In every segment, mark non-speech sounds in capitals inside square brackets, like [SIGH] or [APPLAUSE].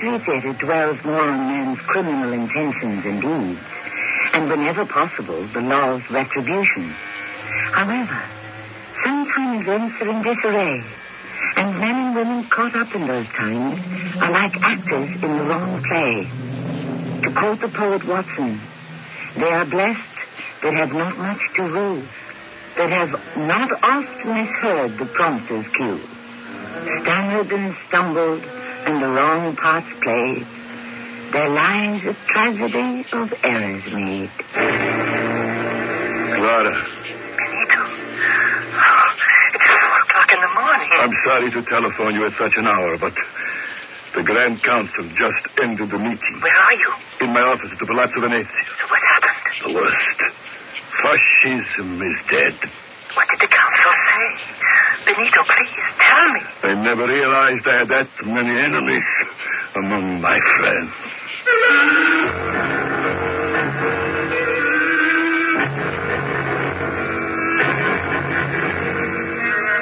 Theater dwells more on man's criminal intentions and deeds, and whenever possible, the law's retribution. However, sometimes events are in disarray, and men and women caught up in those times are like actors in the wrong play. To quote the poet Watson, they are blessed that have not much to lose, that have not oft misheard the prompter's cue, stammered and stumbled, and the wrong parts played, there lies a tragedy of errors made. Clara, Benito. Oh, it's four o'clock in the morning. I'm sorry to telephone you at such an hour, but the Grand Council just ended the meeting. Where are you? In my office at the Palazzo Venezia. So what happened? The worst. Fascism is dead. What did the council say? Benito, please, tell me. I never realized I had that many enemies among my friends.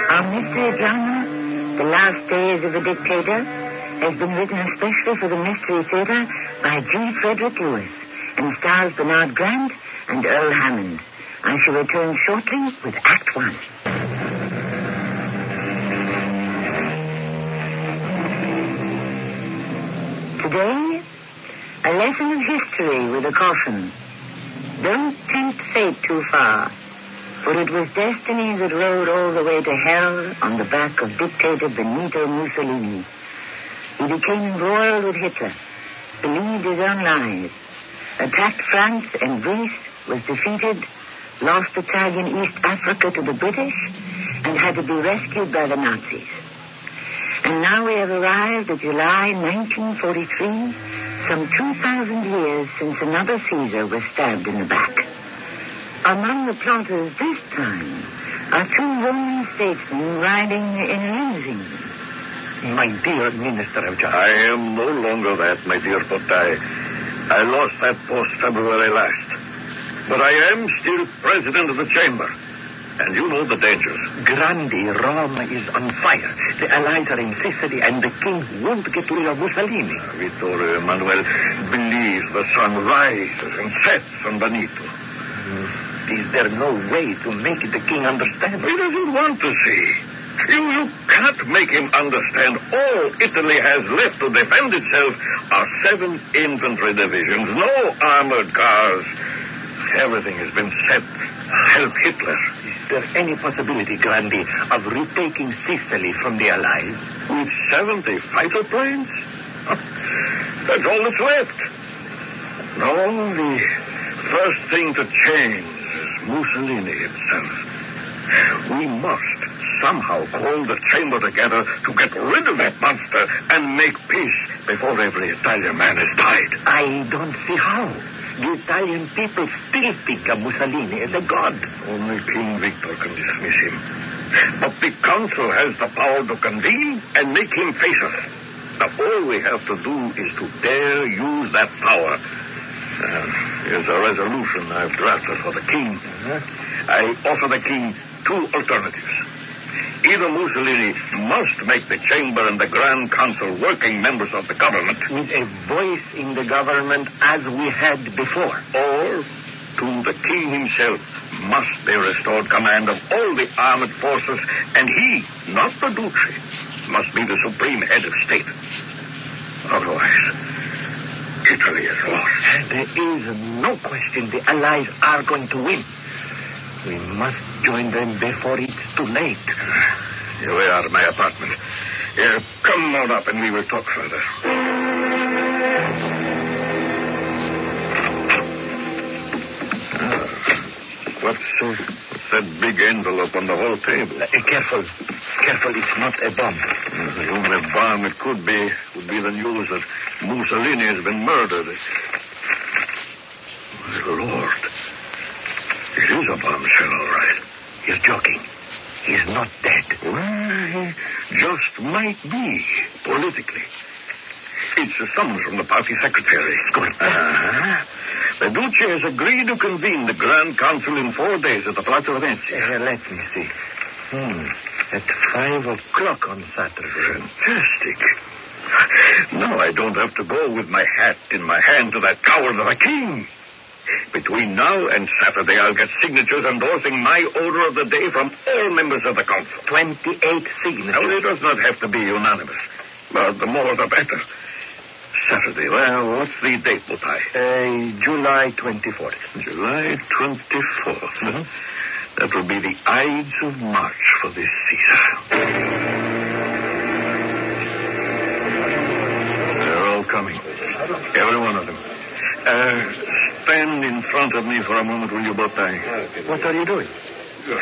Our mystery drama, The Last Days of a Dictator, has been written especially for the Mystery Theater by G. Frederick Lewis and stars Bernard Grant and Earl Hammond. I shall return shortly with Act One. Today, a lesson of history with a caution. Don't tempt fate too far, for it was destiny that rode all the way to hell on the back of dictator Benito Mussolini. He became embroiled with Hitler, believed his own lies, attacked France and Greece, was defeated, lost Italian East Africa to the British, and had to be rescued by the Nazis. And now we have arrived at July 1943, some 2,000 years since another Caesar was stabbed in the back. Among the plotters this time are two Roman statesmen riding in limousines. My dear Minister of Justice. I am no longer that, my dear, but I, I lost that post February last. But I am still president of the chamber. And you know the dangers. Grandi, Rome is on fire. The Allies are in Sicily, and the king won't get rid of Mussolini. Ah, Vittorio Emanuele believes the sun rises and sets on Benito. Hmm. Is there no way to make the king understand? He doesn't want to see. You, you can't make him understand. All Italy has left to defend itself are seven infantry divisions, no armored cars. Everything has been set to help Hitler. Is there any possibility, Grandi, of retaking Sicily from the Allies? With 70 fighter planes? That's all that's left. No, the first thing to change is Mussolini himself. We must somehow call the chamber together to get rid of that monster and make peace before every Italian man is died. I don't see how. The Italian people still think of Mussolini as a god. Only King Victor can dismiss him. But the council has the power to convene and make him face us. Now, all we have to do is to dare use that power. Uh, here's a resolution I've drafted for the king. I offer the king two alternatives. Either Mussolini must make the chamber and the Grand Council working members of the government, With a voice in the government as we had before. or to the king himself must be restored command of all the armed forces, and he, not the Duce, must be the supreme head of state. Otherwise, Italy is lost. There is no question the Allies are going to win. We must join them before it's too late. Here we are at my apartment. Here, come on up and we will talk further. Ah, What's, uh, what's that big envelope on the whole table? Uh, careful. Careful, it's not a bomb. The only bomb it could be would be the news that Mussolini has been murdered. A bombshell, all right. You're joking. He's not dead. Well, he just might be, politically. It's a summons from the party secretary. Good. Uh-huh. The Duce has agreed to convene the Grand Council in four days at the Palazzo Venezia. Uh, let me see. Hmm. At five o'clock on Saturday. Fantastic. Now I don't have to go with my hat in my hand to that coward of a king. Between now and Saturday, I'll get signatures endorsing my order of the day from all members of the council. Twenty-eight signatures. Now, it does not have to be unanimous, but the more the better. Saturday, well, what's the date, Bottai? Uh, July 24th. July 24th. That will be the Ides of March for this Caesar. They're all coming. Every one of them. Uh, stand in front of me for a moment, will you, Bottai? What are you doing?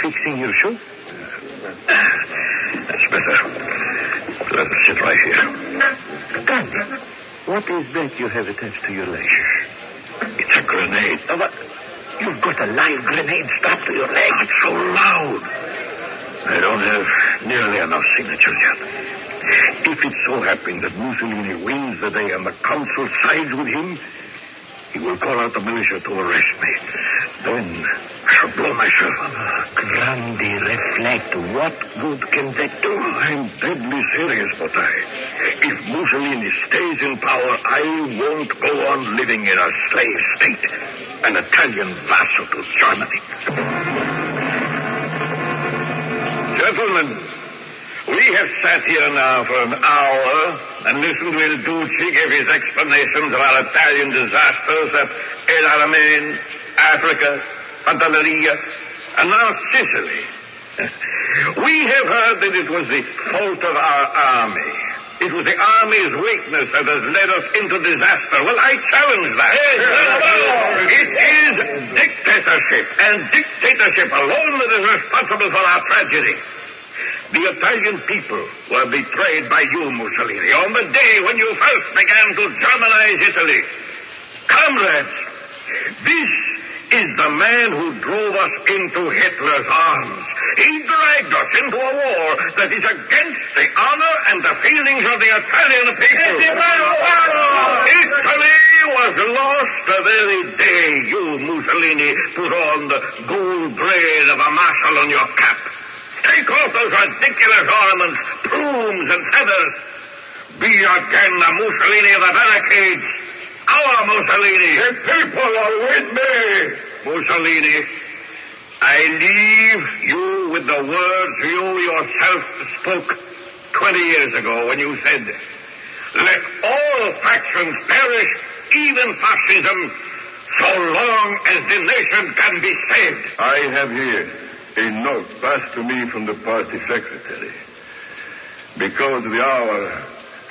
Fixing your shoe? That's better. Let us sit right here. Grandi, what is that you have attached to your leg? It's a grenade. Uh, what? You've got a live grenade strapped to your leg. Not so loud. I don't have nearly enough signatures yet. If it so happens that Mussolini wins the day and the council sides with him, he will call out the militia to arrest me. Then I shall blow myself up. Grandi, reflect. What good can that do? I'm deadly serious, but I. If Mussolini stays in power, I won't go on living in a slave state, an Italian vassal to Germany. Gentlemen, we have sat here now for an hour and listened to Il Duce give his explanations of our Italian disasters at El Alamein, Africa, Pantelleria, and now Sicily. [LAUGHS] we have heard that it was the fault of our army. It was the army's weakness that has led us into disaster. Well, I challenge that. It is dictatorship, and dictatorship alone that is responsible for our tragedy. The Italian people were betrayed by you, Mussolini, on the day when you first began to Germanize Italy. Comrades, this is the man who drove us into Hitler's arms. He dragged us into a war that is against the honor and the feelings of the Italian people. Italy was lost the very day you, Mussolini, put on the gold braid of a marshal on your cap. Take off those ridiculous ornaments, plumes, and feathers. Be again the Mussolini of the barricades. Our Mussolini. The people are with me. Mussolini, I leave you with the words you yourself spoke 20 years ago when you said, let all factions perish, even fascism, so long as the nation can be saved. I have here a note passed to me from the party secretary. Because of the hour,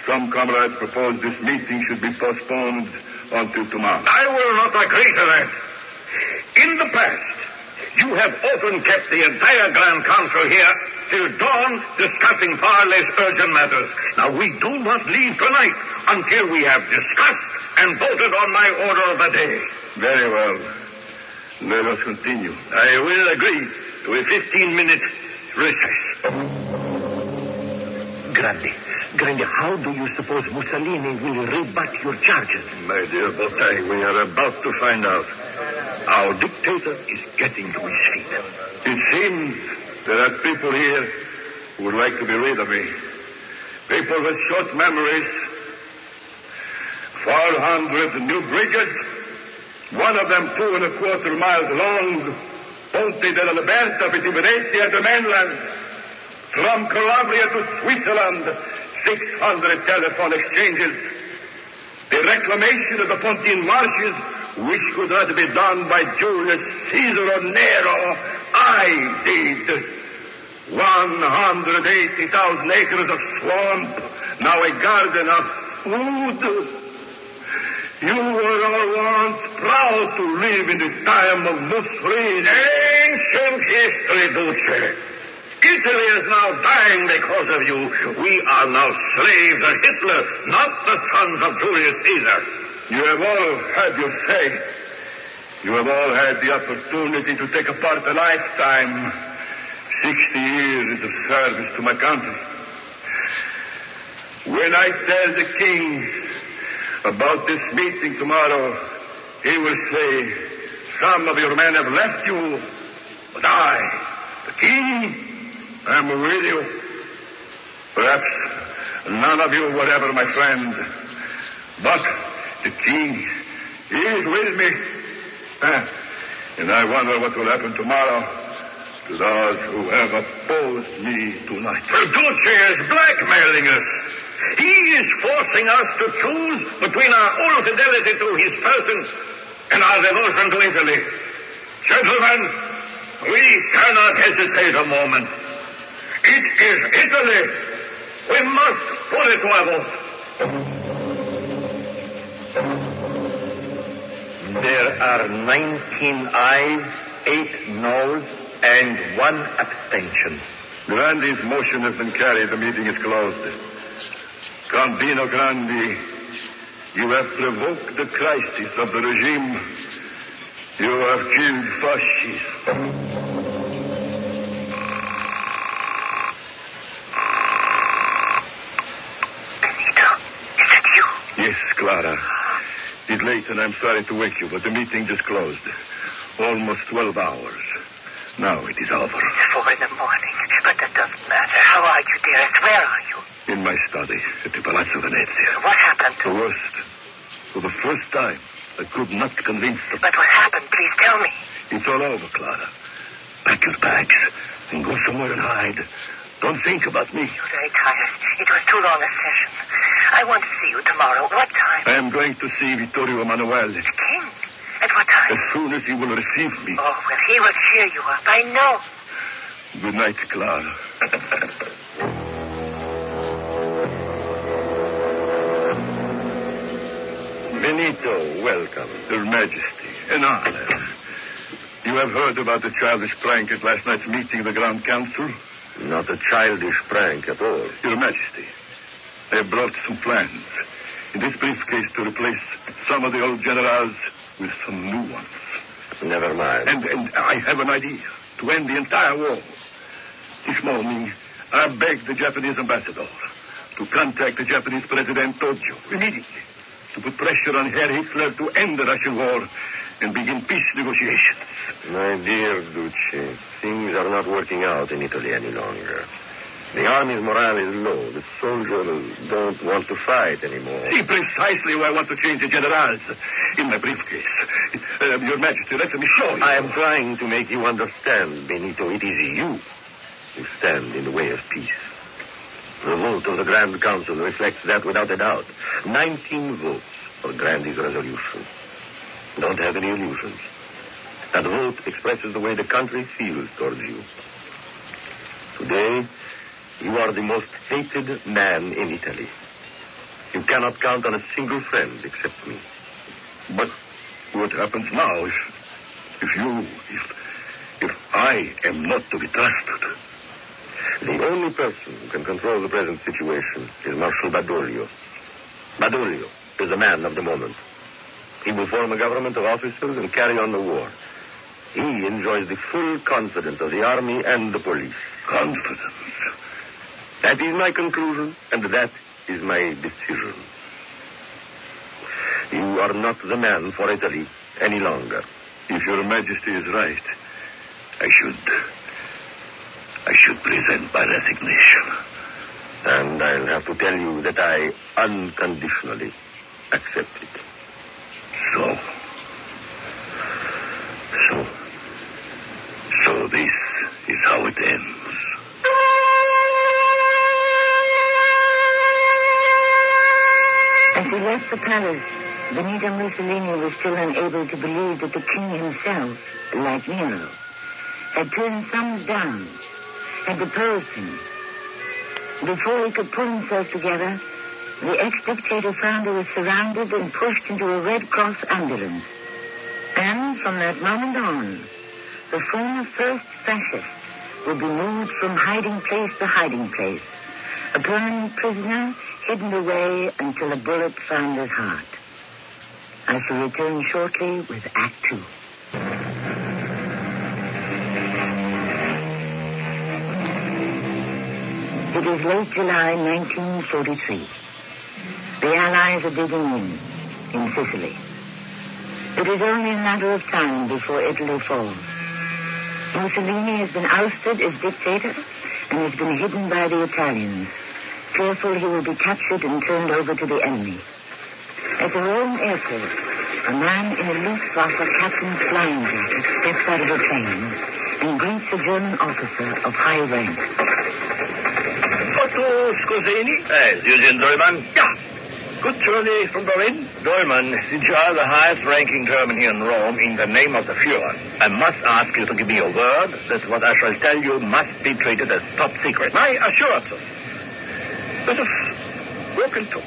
some comrades propose this meeting should be postponed until tomorrow. I will not agree to that. In the past, you have often kept the entire Grand Council here till dawn discussing far less urgent matters. Now, we do not leave tonight until we have discussed and voted on my order of the day. Very well. Let us continue. I will agree to a 15-minute recess. Grandi, Grandi, how do you suppose Mussolini will rebut your charges? My dear Bottai, we are about to find out. Our dictator is getting to his feet. It seems there are people here who would like to be rid of me. People with short memories. 400 new bridges, one of them two and a quarter miles long, Ponte della Liberta between Venezia the mainland. From Calabria to Switzerland, 600 telephone exchanges. The reclamation of the Pontine marshes, which could not be done by Julius Caesar or Nero, I did. 180,000 acres of swamp, now a garden of food. You were all once proud to live in the time of Mussolini. Ancient history, Duce. Italy is now dying because of you. We are now slaves of Hitler, not the sons of Julius Caesar. You have all had your say. You have all had the opportunity to take apart a lifetime, 60 years of service to my country. When I tell the king about this meeting tomorrow, he will say, some of your men have left you, but I, the king, am with you. Perhaps none of you were ever my friend, but the king is with me. Ah, and I wonder what will happen tomorrow to those who have opposed me tonight. Verducci is blackmailing us. He is forcing us to choose between our own fidelity to his persons and our devotion to Italy. Gentlemen, we cannot hesitate a moment. It is Italy. We must put it to a vote. There are 19 ayes, 8 noes, and one abstention. Grandi's motion has been carried. The meeting is closed. Gambino Grandi, you have provoked the crisis of the regime. You have killed fascists. Benito, is that you? Yes, Clara. It's late and I'm sorry to wake you, but the meeting just closed. Almost 12 hours. Now it is over. It's four in the morning, but that doesn't matter. How are you, dearest? Where are you? In my study at the Palazzo Venezia. What happened? The worst. For the first time, I could not convince them. But what happened? Please tell me. It's all over, Clara. Pack your bags and go somewhere and hide. Don't think about me. You're very tired. It was too long a session. I want to see you tomorrow. What time? I am going to see Vittorio Emanuele The king. At what time? as soon as he will receive me. Oh, well, he will cheer you up. I know. Good night, Clara. [LAUGHS] Benito, welcome. Your Majesty, an honor. You have heard about the childish prank at last night's meeting of the Grand Council? Not a childish prank at all. Your Majesty, I have brought some plans in this briefcase to replace some of the old generals with some new ones. Never mind. And, and I have an idea to end the entire war. This morning, I begged the Japanese ambassador to contact the Japanese President Tojo immediately to put pressure on Herr Hitler to end the Russian war and begin peace negotiations. My dear Duce, things are not working out in Italy any longer. The army's morale is low. The soldiers don't want to fight anymore. See precisely why I want to change the generals in my briefcase. Uh, Your Majesty, let me show you. I am trying to make you understand, Benito. It is you who stand in the way of peace. The vote of the Grand Council reflects that without a doubt. Nineteen votes for Grandi's resolution. Don't have any illusions. That vote expresses the way the country feels towards you. Today, you are the most hated man in Italy. You cannot count on a single friend except me. But what happens now if, if you, if, if I am not to be trusted? The only person who can control the present situation is Marshal Badoglio. Badoglio is the man of the moment. He will form a government of officers and carry on the war. He enjoys the full confidence of the army and the police. Confidence. That is my conclusion, and that is my decision. You are not the man for Italy any longer. If Your Majesty is right, I should. I should present my resignation. And I'll have to tell you that I unconditionally accept it. So. So. So this is how it ends. As he left the palace, Benito Mussolini was still unable to believe that the king himself, like Nero, had turned thumbs down, had deposed him. Before he could pull himself together, the ex-dictator found he was surrounded and pushed into a Red Cross ambulance. And from that moment on, the former first fascist would be moved from hiding place to hiding place, a permanent prisoner hidden away until a bullet found his heart. I shall return shortly with Act Two. It is late July 1943. The Allies are digging in, in Sicily. It is only a matter of time before Italy falls. Mussolini has been ousted as dictator and has been hidden by the Italians, fearful he will be captured and turned over to the enemy. At the Rome airport, a man in a Luftwaffe captain's flying jacket steps out of a plane and greets a German officer of high rank. Otto Skorzeny? Yes, eh, Eugene Dollmann? Yeah. Good journey from Berlin? Dollmann, since you are the highest ranking German here in Rome, in the name of the Fuhrer, I must ask you to give me your word that what I shall tell you must be treated as top secret. My assurances. Let us walk and talk.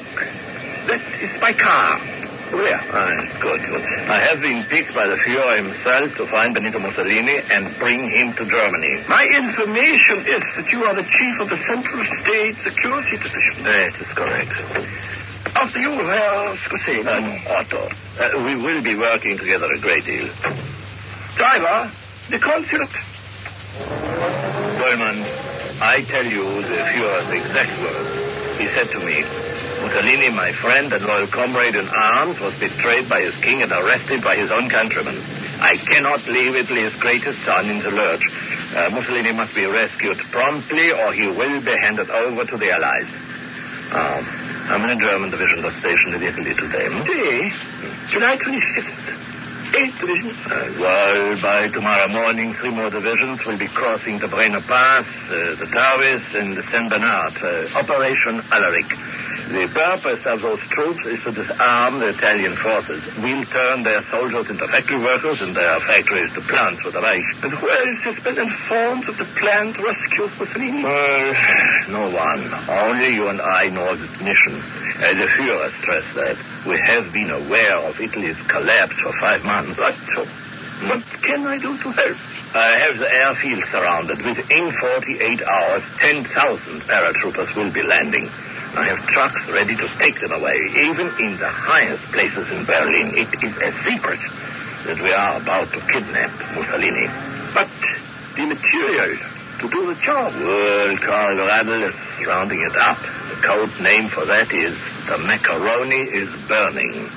That is my car. Where? Ah, good, good. I have been picked by the Fuhrer himself to find Benito Mussolini and bring him to Germany. My information is that you are the chief of the Central State Security Division. That is correct. After you, Herr Skorzeny. Uh, Otto, uh, we will be working together a great deal. Driver, the consulate. Dollmann, I tell you the Fuhrer's exact words. He said to me, Mussolini, my friend and loyal comrade in arms, was betrayed by his king and arrested by his own countrymen. I cannot leave Italy's greatest son in the lurch. Uh, Mussolini must be rescued promptly or he will be handed over to the Allies. Uh, how many German divisions are stationed in Italy today? Hmm? Today, July 26th. Eight divisions. Uh, well, by tomorrow morning, three more divisions will be crossing the Brenner Pass, uh, the Tavis, and the St. Bernard. Uh, Operation Alaric. The purpose of those troops is to disarm the Italian forces. We'll turn their soldiers into factory workers and their factories to plants for the Reich. But who else has been informed of the plan to rescue Mussolini? Well, no one. Only you and I know of its mission. Uh, the Führer stressed that. We have been aware of Italy's collapse for five months. What, what can I do to help? I have the airfield surrounded. Within 48 hours, 10,000 paratroopers will be landing. I have trucks ready to take them away. Even in the highest places in Berlin, it is a secret that we are about to kidnap Mussolini. But the material to do the job. Well, Karl Radl is rounding it up. The code name for that is the macaroni is burning.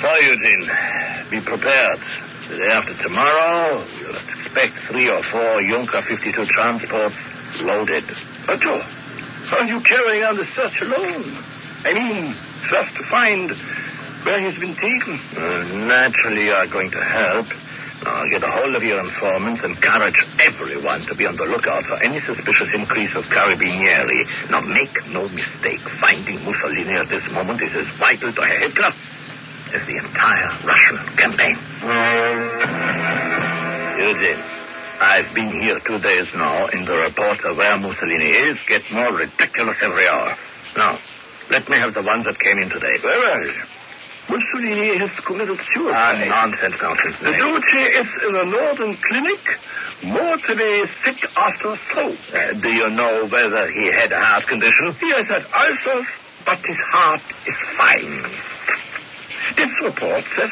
So, Eugene, be prepared. The day after tomorrow, you'll expect three or four Junker 52 transports loaded. Otto, are you carrying on the search alone? I mean, just to find where he's been taken. Uh, naturally, you are going to help. Now, get a hold of your informants, encourage everyone to be on the lookout for any suspicious increase of carabinieri. Now, make no mistake, finding Mussolini at this moment is as vital to Hitler as the entire Russian campaign. Eugene, I've been here two days now, and the reports of where Mussolini is get more ridiculous every hour. Now, let me have the ones that came in today. Very well. Mussolini has committed Ah, suicide. nonsense, nonsense. The Duce is in a northern clinic, mortally sick after a stroke. Uh, do you know whether he had a heart condition? He has had ulcers, but his heart is fine. This report says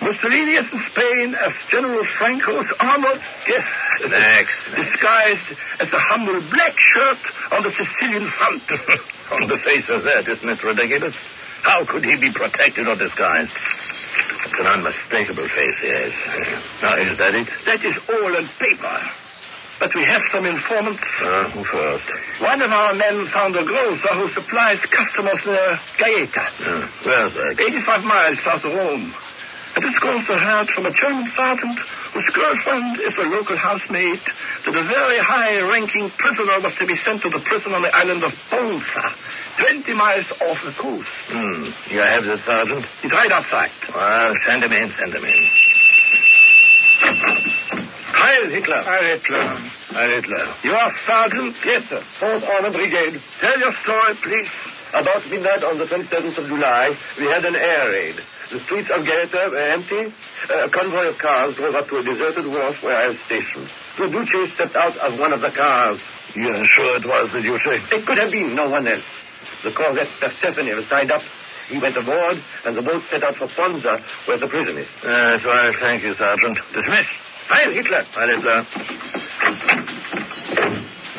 Mussolini in Spain as General Franco's armored guest. Next. Disguised as a humble black shirt on the Sicilian front. [LAUGHS] On the face of that, isn't it ridiculous? How could he be protected or disguised? It's an unmistakable face yes. Now, is that it? that is all on paper. But we have some informants. Uh, who first? One of our men found a grocer who supplies customers near Gaeta, Uh, where's that? 85 miles south of Rome. And this grocer heard from a German sergeant whose girlfriend is a local housemaid that a very high-ranking prisoner was to be sent to the prison on the island of Bolsa, 20 miles off the coast. Hmm. You have the sergeant? He's right outside. Well, send him in, send him in. Heil Hitler. Heil Hitler. Heil Hitler. You are sergeant? Yes, sir. Fourth Armored Brigade. Tell your story, please. About midnight on the 27th of July, we had an air raid. The streets of Gaeta were empty. A convoy of cars drove up to a deserted wharf where I was stationed. The Duce stepped out of one of the cars. You're sure it was the Duce? It could have been no one else. The corvette Persephone was tied up. He went aboard, and the boat set out for Ponza, where the prison is. That's right. Thank you, Sergeant. Dismiss. Heil Hitler. Heil Hitler.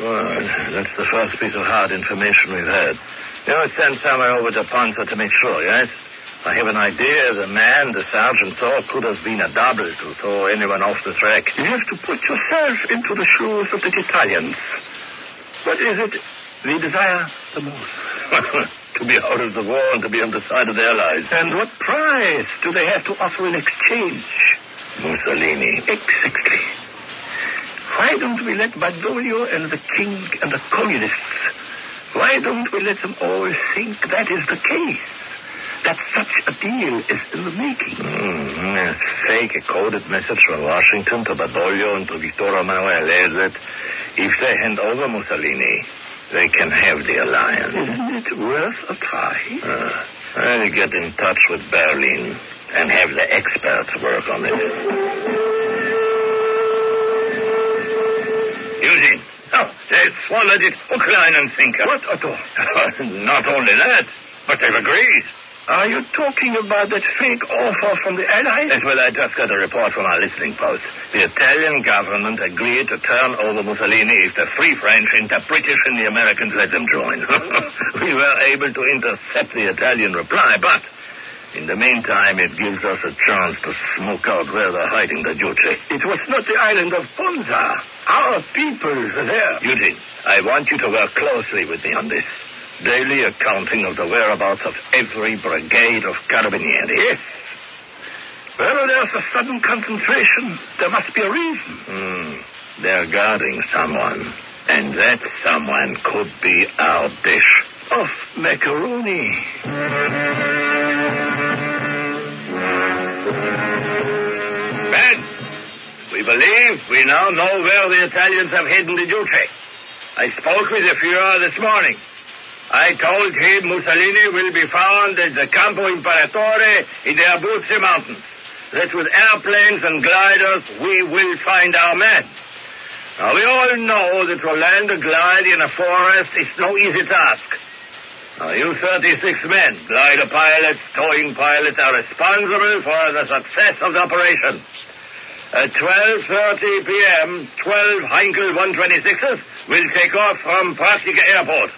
Well, that's the first piece of hard information we've had. You know, send someone over to Ponza to make sure, yes? I have an idea the man the sergeant thought could have been a double to throw anyone off the track. You have to put yourself into the shoes of the Italians. What is it they desire the most? [LAUGHS] to be out of the war and to be on the side of the Allies. And what price do they have to offer in exchange? Mussolini. Exactly. Why don't we let Badoglio and the king and the communists, why don't we let them all think that is the case? That such a deal is in the making. Mm, a fake a coded message from Washington to Badoglio and to Vittorio Emanuele that if they hand over Mussolini, they can have the alliance. Isn't it worth a try? Uh, I'll get in touch with Berlin and have the experts work on it. Eugene. Oh, they swallowed it hook, line, and sinker. What, Otto? [LAUGHS] Not only that, but they've agreed. Are you talking about that fake offer from the Allies? That's well, I just got a report from our listening post. The Italian government agreed to turn over Mussolini if the Free French and the British and the Americans let them join. [LAUGHS] we were able to intercept the Italian reply, but in the meantime, it gives us a chance to smoke out where they're hiding the Duce. It was not the island of Ponza. Our people are there. Eugene, I want you to work closely with me on this. Daily accounting of the whereabouts of every brigade of carabinieri. Yes. Well, there's a sudden concentration. There must be a reason. Hmm. They're guarding someone. And that someone could be our dish. Of macaroni. Ben, we believe we now know where the Italians have hidden the Duce. I spoke with the Fuhrer this morning. I told him Mussolini will be found at the Campo Imperatore in the Abruzzi Mountains. That with airplanes and gliders, we will find our men. Now, we all know that to land a glide in a forest is no easy task. Now, you 36 men, glider pilots, towing pilots, are responsible for the success of the operation. At 12.30 p.m., 12 Heinkel 126s will take off from Pratica Airport.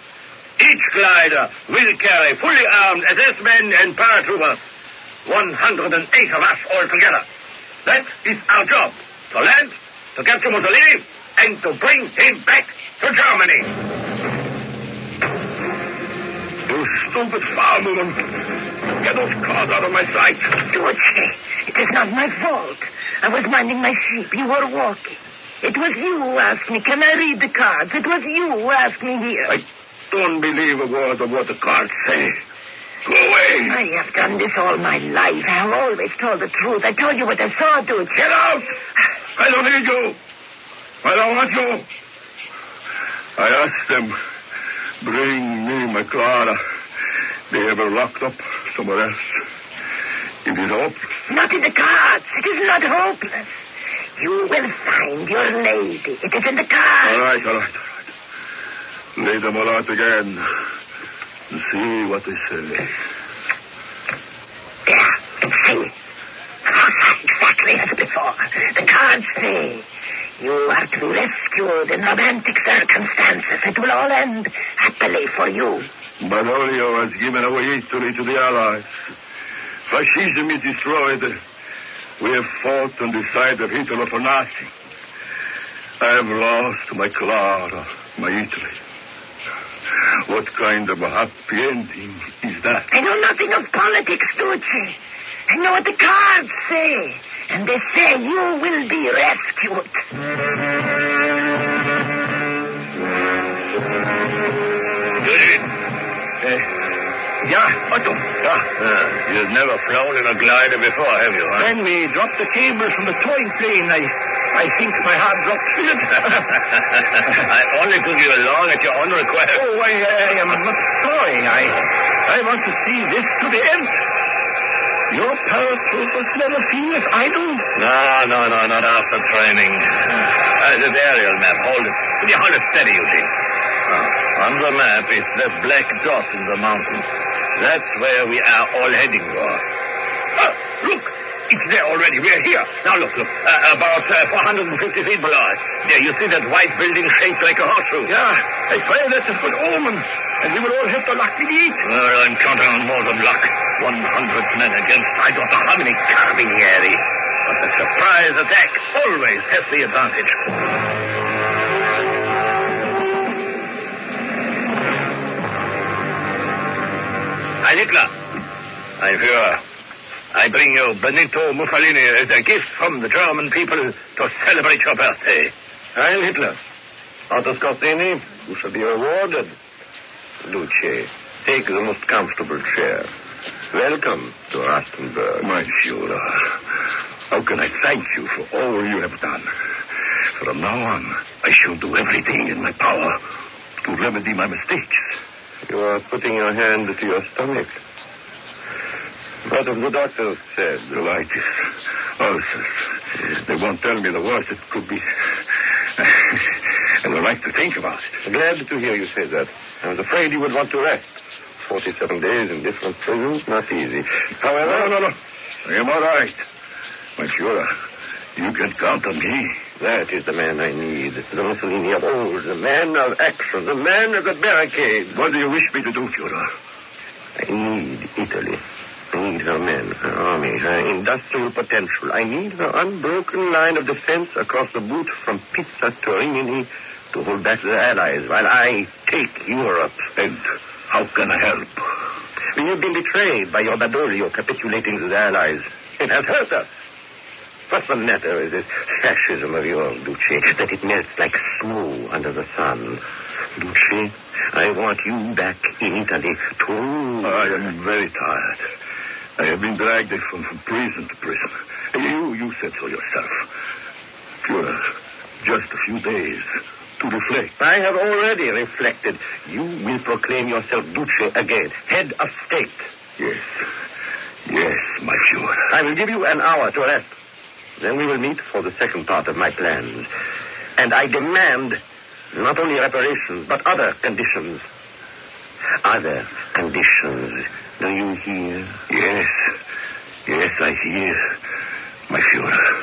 Each glider will carry fully armed SS men and paratroopers. 108 of us altogether. That is our job. To land, to capture Mussolini, and to bring him back to Germany. You stupid farmwoman. Get those cards out of my sight. Duce, it is not my fault. I was minding my sheep. You were walking. It was you who asked me, can I read the cards? It was you who asked me here. I don't believe a word of what the cards say. Go away. I have done this all my life. I have always told the truth. I told you what I saw, Duce. Get out! I don't need you. I don't want you. I asked them, bring me my Clara. They have her locked up somewhere else. It is hopeless. Not in the cards. It is not hopeless. You will find your lady. It is in the cards. all right, all right. Lay them all out again and see what they say. There. See. Exactly as before. The cards say you are to be rescued in romantic circumstances. It will all end happily for you. Badoglio has given away Italy to the Allies. Fascism is destroyed. We have fought on the side of Hitler for nothing. I have lost my Clara, my Italy. What kind of a happy ending is that? I know nothing of politics, Duce. I know what the cards say. And they say you will be rescued. Eugene. Yeah, Otto. Ah, ah, you've never flown in a glider before, have you, huh? When we dropped the cable from the towing plane, I, I think my heart dropped. [LAUGHS] I only took you along at your own request. Oh, I, I am not sorry. I, I want to see this to the end. Your paratroopers never feel as I do. No, no, no, not after training. Uh, this aerial map, hold it. Hold it steady, Eugene? Ah, on the map is the black dot in the mountains. That's where we are all heading for. Ah, look, It's there already. We're here. Now look, look. Uh, about uh, 450 feet below us. There, you see that white building shaped like a horseshoe? Yeah, I pray that's a good omen. And we will all have the luck we need. Well, I'm counting on more than luck. 100 men against I don't know how many carabinieri. But the surprise attack always has the advantage. Hi, Hitler. I'm Führer. I bring you Benito Mussolini as a gift from the German people to celebrate your birthday. Heil Hitler. Otto Skorzeny, you shall be rewarded. Duce, take the most comfortable chair. Welcome to Rastenburg. My Führer, how can I thank you for all you have done? From now on, I shall do everything in my power to remedy my mistakes. You are putting your hand to your stomach. What have the doctors said? Colitis, oh, ulcers. They won't tell me the worst it could be. I would like to think about it. Glad to hear you say that. I was afraid you would want to rest. Forty-seven days in different prisons, not easy. However... No, no, no. I am all right. My Führer, you can count on me. That is the man I need. The Mussolini of old. The man of action. The man of the barricade. What do you wish me to do, Führer? I need Italy. I need her men, her army, her industrial potential. I need her unbroken line of defense across the boot from Pisa to Rimini to hold back the Allies while I take Europe. And how can I help? Have been betrayed by your Badoglio capitulating to the Allies. It has hurt us. What's the matter with this fascism of yours, Duce, that it melts like snow under the sun? Duce, I want you back in Italy to rule. I am very tired. I have been dragged from, from prison to prison. You, you said so yourself. Führer, just a few days to reflect. I have already reflected. You will proclaim yourself Duce again, head of state. Yes. Yes, my Führer. I will give you an hour to rest. Then we will meet for the second part of my plans. And I demand not only reparations, but other conditions. Other conditions. Do you hear? Yes. Yes, I hear, my Führer.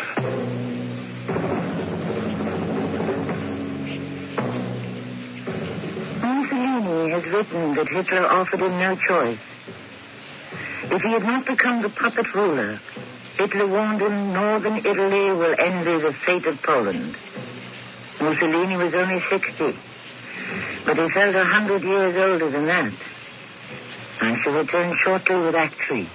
Mussolini has written that Hitler offered him no choice. If he had not become the puppet ruler, Hitler warned him northern Italy will envy the fate of Poland. Mussolini was only 60, but he felt a hundred years older than that. I shall return shortly with Act Three.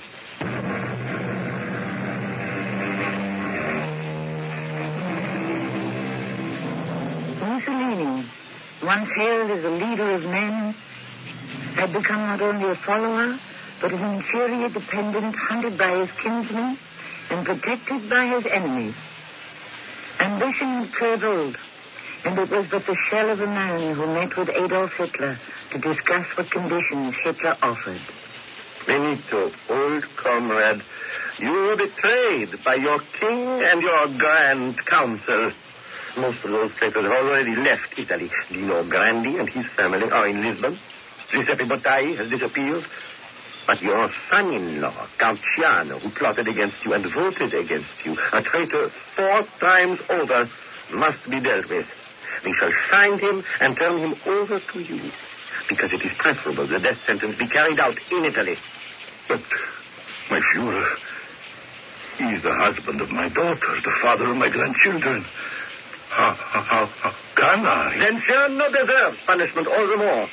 Mussolini, once hailed as a leader of men, had become not only a follower, but an inferior dependent hunted by his kinsmen and protected by his enemies. Ambition crippled, and it was but the shell of a man who met with Adolf Hitler to discuss what conditions Hitler offered. Benito, old comrade, you were betrayed by your king and your grand council. Most of those traitors have already left Italy. Dino Grandi and his family are in Lisbon. Giuseppe Bottai has disappeared. But your son-in-law, Count Ciano, who plotted against you and voted against you, a traitor four times over, must be dealt with. We shall find him and turn him over to you, because it is preferable the death sentence be carried out in Italy. But, my Führer, he is the husband of my daughter, the father of my grandchildren. How, how, how, can I? Then Ciano deserves punishment all the more.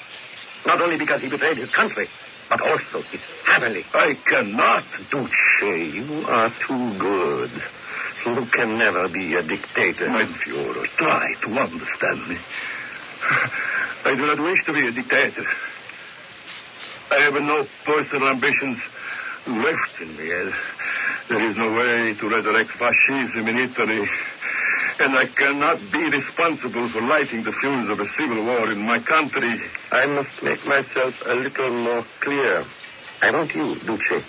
Not only because he betrayed his country, but also his family. I cannot. Duce, you are too good. You can never be a dictator. Führer, try to understand me. I do not wish to be a dictator. I have no personal ambitions left in me. There is no way to resurrect fascism in Italy. And I cannot be responsible for lighting the fuse of a civil war in my country. I must make myself a little more clear. I want you, Duce,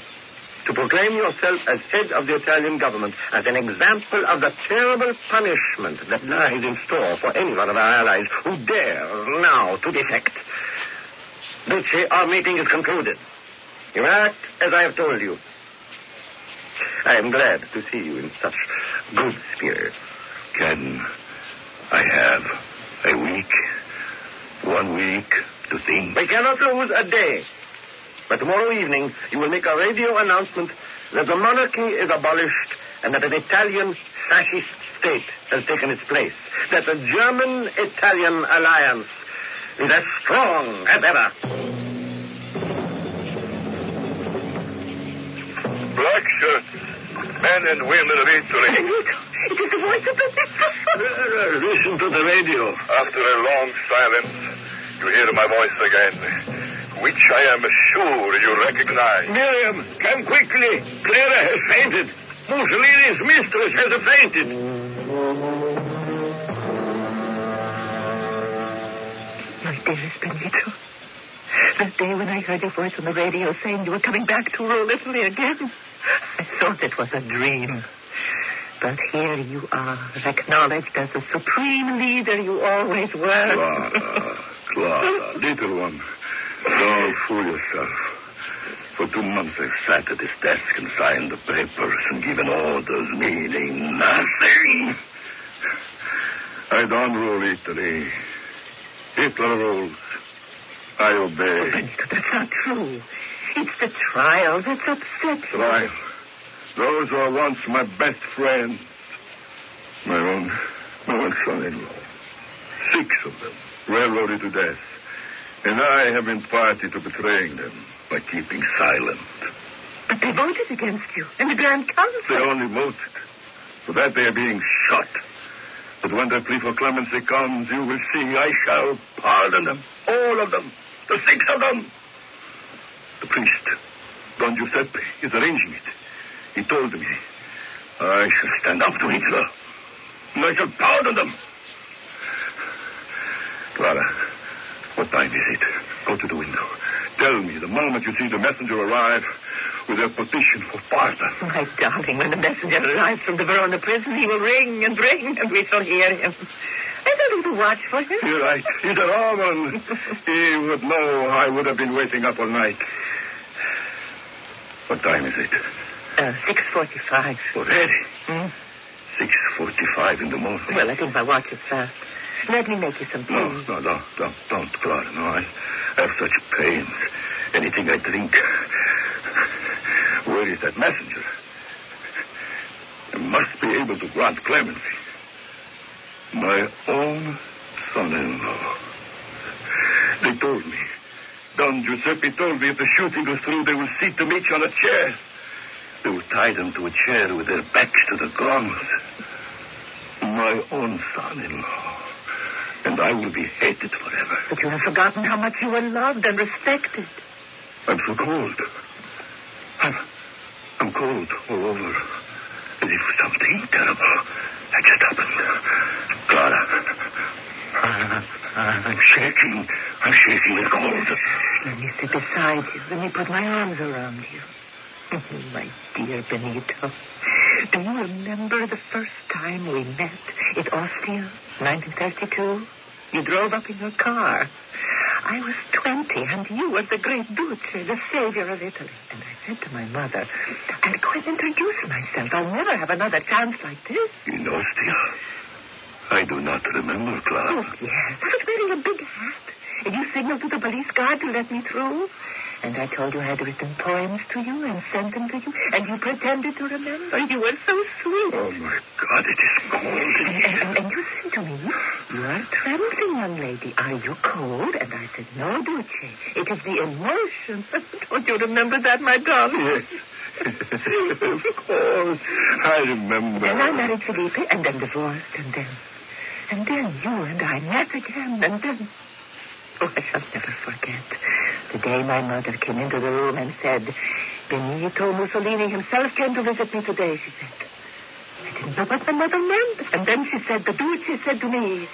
to proclaim yourself as head of the Italian government as an example of the terrible punishment that lies in store for any one of our allies who dare now to defect. Duce, our meeting is concluded. You act as I have told you. I am glad to see you in such good spirits. Can I have a week? One week to think? We cannot lose a day. But tomorrow evening, you will make a radio announcement that the monarchy is abolished and that an Italian fascist state has taken its place. That the German-Italian alliance is as strong as ever. Black shirts, men and women of Italy. Benito, it is the voice of Benito. Listen to the radio. After a long silence, you hear my voice again, which I am sure you recognize. Miriam, come quickly. Clara has fainted. Mussolini's mistress has fainted. My dearest Benito, that day when I heard your voice on the radio saying you were coming back to rule Italy again, I thought it was a dream. But here you are, acknowledged as the supreme leader you always were. Clara, Clara, [LAUGHS] little one, don't fool yourself. For two months I've sat at this desk and signed the papers and given orders meaning nothing. I don't rule Italy. Hitler rules. I obey. Oh, Benito, that's not true. It's the trial that's upset you. Trial. Those were once my best friends. My own, my own son-in-law. Six of them railroaded to death. And I have been party to betraying them by keeping silent. But they voted against you in the Grand Council. They only voted. For that they are being shot. But when their plea for clemency comes, you will see I shall pardon them. All of them. The six of them. The priest, Don Giuseppe, is arranging it. He told me I shall stand up to Hitler. And I shall pardon them. Clara, what time is it? Go to the window. Tell me the moment you see the messenger arrive with a petition for pardon. My darling, when the messenger arrives from the Verona prison, he will ring and ring, and we shall hear him. There's a little watch for him. You're right. He's a Roman. he would know I would have been waiting up all night. What time is it? Uh, 6.45. Already? Hmm? 6.45 in the morning. Well, I think my watch is fast. Let me make you some tea. No, no, no, don't, don't, Clara. No, I have such pains. Anything I drink. Where is that messenger? I must be able to grant clemency. My own son-in-law. They told me. Don Giuseppe told me if the shooting goes through, they will seat them each on a chair. They will tie them to a chair with their backs to the ground. My own son-in-law. And I will be hated forever. But you have forgotten how much you were loved and respected. I'm so cold. I'm, I'm cold all over. As if something terrible had just happened. Clara. I, I'm shaking. I'm shaking with cold. Let me sit beside you. Let me put my arms around you. [LAUGHS] my dear Benito. Do you remember the first time we met at Ostia, 1932? You drove up in your car. I was 20, and you were the great Duce, the savior of Italy. And I said to my mother, I'll go and introduce myself. I'll never have another chance like this. In Ostia? I do not remember, Clara. Oh, yes. I was wearing a big hat. And you signaled to the police guard to let me through. And I told you I had written poems to you and sent them to you. And you pretended to remember. You were so sweet. Oh, my God, it is cold. And, and, and you said to me, You are trembling, young lady. Are you cold? And I said, No, Duce. It is the emotion. [LAUGHS] Don't you remember that, my darling? Yes. [LAUGHS] of course. I remember. And I married Felipe and then divorced and then. And then you and I met again and then. Oh, I shall never forget the day my mother came into the room and said, Benito Mussolini himself came to visit me today, she said. I didn't know what my mother meant. And then she said, the Duce said to me,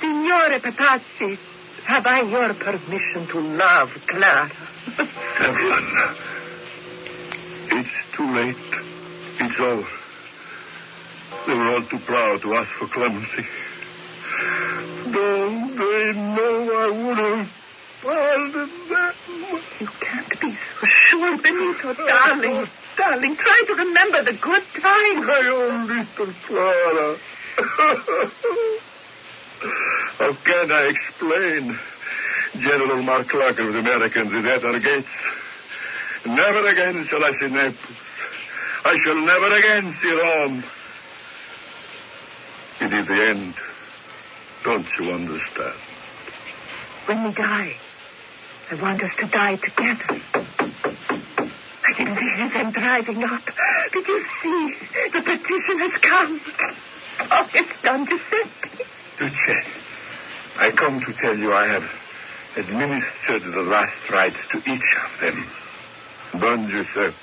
Signore Petacci, have I your permission to love Clara? [LAUGHS] Stefan. It's too late. It's over. They were all too proud to ask for clemency. Don't they know I would have pardoned them? You can't be so sure, Benito, darling. darling, try to remember the good times. My own little Clara. [LAUGHS] How can I explain? General Mark Clark of the Americans is at our gates. Never again shall I see Naples. I shall never again see Rome. It is the end. Don't you understand? When we die, I want us to die together. I can hear them driving up. Did you see? The petition has come. Oh, it's done, Giuseppe. Duce, I come to tell you I have administered the last rites to each of them. Don Giuseppe,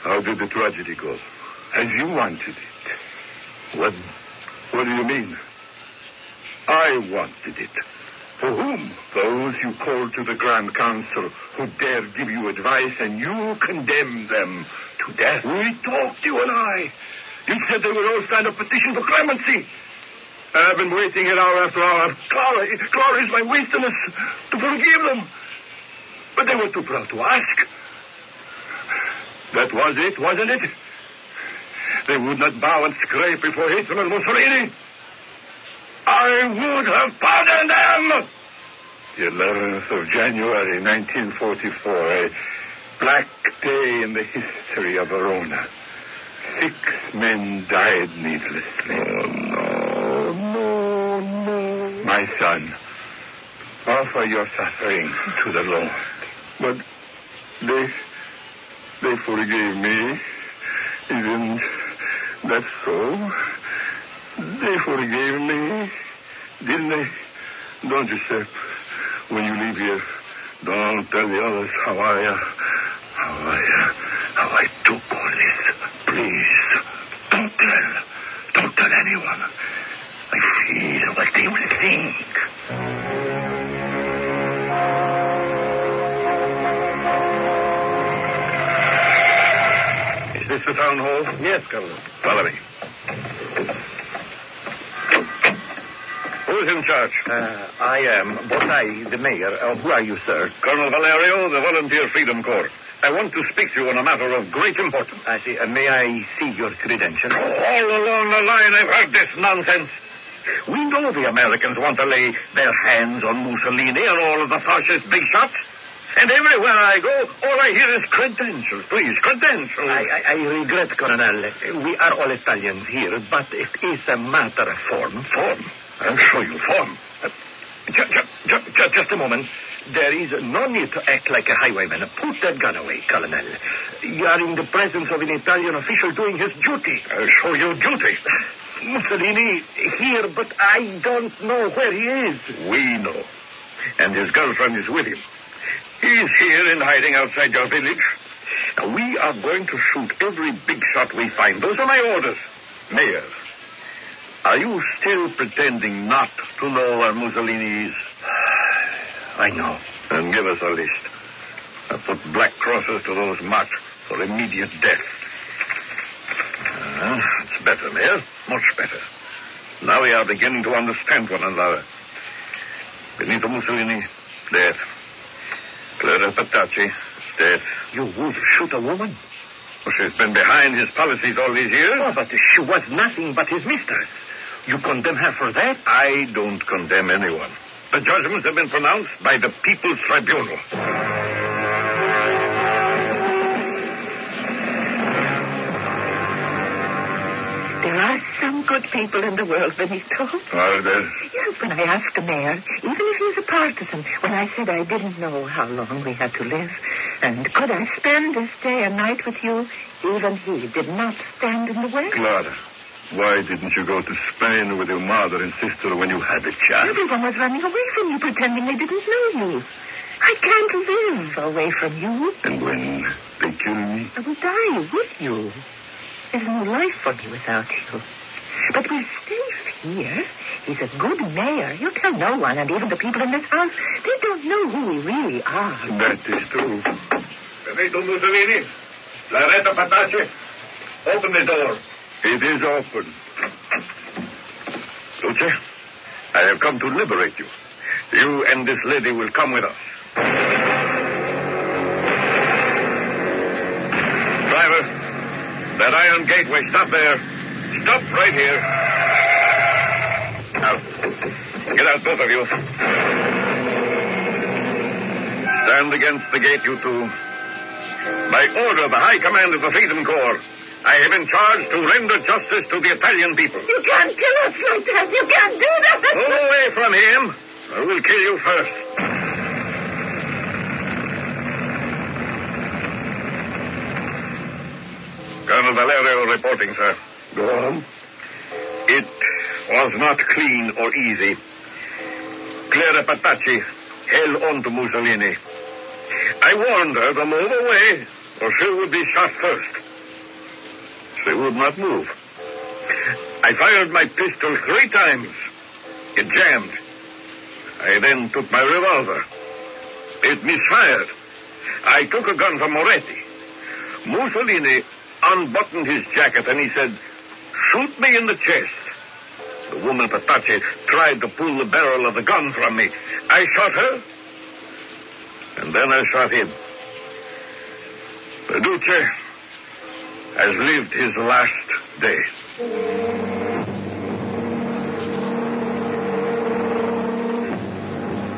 how did the tragedy go? As you wanted it. What, what do you mean? I wanted it. For whom? Those you called to the Grand Council who dare give you advice and you condemn them to death. We talked, you and I. You said they would all sign a petition for clemency. I've been waiting here hour after hour. Clara, Clara is my witness to forgive them. But they were too proud to ask. That was it, wasn't it? They would not bow and scrape before Hitler and Mussolini. I would have pardoned them! The 11th of January, 1944, a black day in the history of Verona. Six men died needlessly. Oh, no, no, no. My son, offer your suffering to the Lord. But they, they forgave me. Isn't that so? They forgave me, didn't they? Don't you, Seth? When you leave here, don't tell the others how I, uh, how I, uh, how I took all this. Please, don't tell. Don't tell anyone. I feel what they will think. Is this the town hall? Yes, Colonel. Follow me. Who's in charge? Uh, I am, I, the mayor. Uh, who are you, sir? Colonel Valerio, the Volunteer Freedom Corps. I want to speak to you on a matter of great importance. I see. Uh, may I see your credentials? All along the line, I've heard this nonsense. We know the Americans want to lay their hands on Mussolini and all of the fascist big shots. And everywhere I go, all I hear is credentials. Please, credentials. I, I, I regret, Colonel. We are all Italians here, but it is a matter of form. Form? I'll show you form. Uh, ju- ju- ju- ju- just a moment. There is no need to act like a highwayman. Put that gun away, Colonel. You are in the presence of an Italian official doing his duty. I'll show you duty. Mussolini here, but I don't know where he is. We know. And his girlfriend is with him. He's here in hiding outside your village. Now, we are going to shoot every big shot we find. Those are my orders. Mayor, are you still pretending not to know where Mussolini is? I know. Then give us a list. I'll put black crosses to those marked for immediate death. Uh, it's better, Mayor. Much better. Now we are beginning to understand one another. Benito Mussolini, death. Clara Petacci, death. You would shoot a woman? Well, she's been behind his policies all these years. Oh, but she was nothing but his mistress. You condemn her for that? I don't condemn anyone. The judgments have been pronounced by the People's Tribunal. There are some good people in the world, Benito. Are there? Yes, when I asked the mayor, even if he's a partisan, when I said I didn't know how long we had to live, and could I spend this day and night with you, even he did not stand in the way. Clara, why didn't you go to Spain with your mother and sister when you had the chance? Everyone was running away from you, pretending they didn't know you. I can't live away from you. And when they kill me? I will die with you. There's no life for me without you. But we'll stay here. He's a good mayor. You tell no one, and even the people in this house, they don't know who we really are. That is true. Benito Mussolini, Loretta Petacci, open the door. It is open. Luce, I have come to liberate you. You and this lady will come with us. driver. That iron gateway. Stop there. Stop right here. Now, get out, both of you. Stand against the gate, you two. By order of the High Command of the Freedom Corps, I have been charged to render justice to the Italian people. You can't kill us like that. You can't do that. Move away from him, or we'll kill you first. Colonel Valerio reporting, sir. Go on. It was not clean or easy. Clara Petacci held on to Mussolini. I warned her to move away, or she would be shot first. She would not move. I fired my pistol three times. It jammed. I then took my revolver. It misfired. I took a gun from Moretti. Mussolini unbuttoned his jacket and he said, Shoot me in the chest. The woman Petacci tried to pull the barrel of the gun from me. I shot her, and then I shot him. Duce has lived his last day.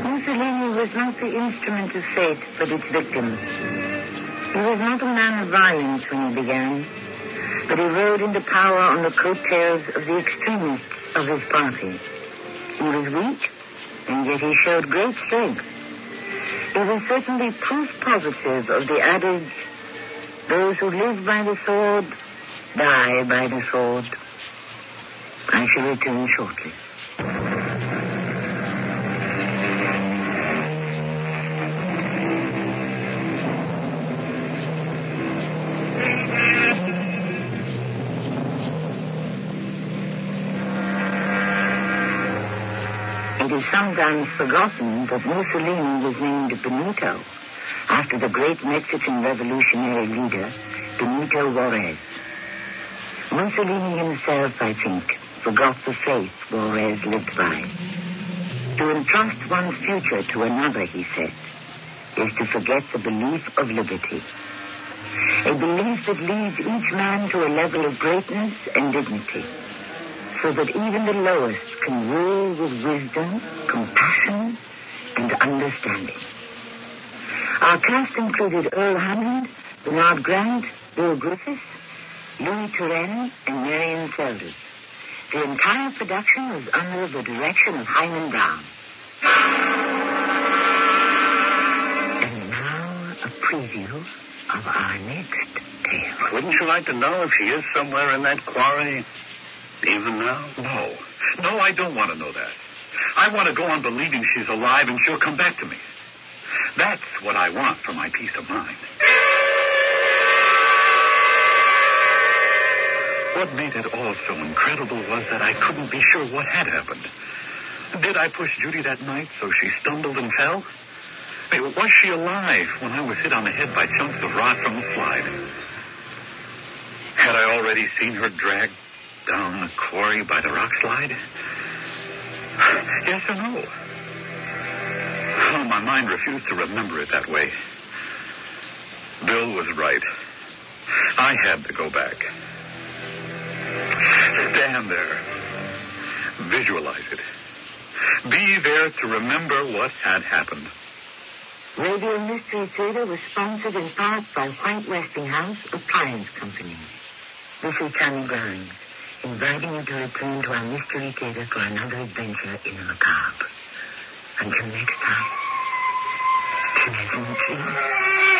Mussolini was not the instrument of fate, but its victim. He was not a man of violence when he began, but he rode into power on the coattails of the extremists of his party. He was weak, and yet he showed great strength. He was certainly proof positive of the adage, those who live by the sword die by the sword. I shall return shortly. It is sometimes forgotten that Mussolini was named Benito after the great Mexican revolutionary leader, Benito Juarez. Mussolini himself, I think, forgot the faith Juarez lived by. To entrust one's future to another, he said, is to forget the belief of liberty. A belief that leads each man to a level of greatness and dignity so that even the lowest can rule with wisdom, compassion, and understanding. Our cast included Earl Hammond, Bernard Grant, Bill Griffis, Louis Turenne, and Marian Seldes. The entire production was under the direction of Himan Brown. And now a preview of our next tale. Wouldn't you like to know if she is somewhere in that quarry? Even now? No. No, I don't want to know that. I want to go on believing she's alive and she'll come back to me. That's what I want for my peace of mind. What made it all so incredible was that I couldn't be sure what had happened. Did I push Judy that night so she stumbled and fell? Was she alive when I was hit on the head by chunks of rock from the slide? Had I already seen her dragged down the quarry by the rock slide? [SIGHS] Yes or no? My mind refused to remember it that way. Bill was right. I had to go back. Stand there. Visualize it. Be there to remember what had happened. Radio Mystery Theater was sponsored in part by White Westinghouse Appliance Company. This is Tammy Grimes, inviting you to return to our Mystery Theater for another adventure in the macabre. Until next time, 你如今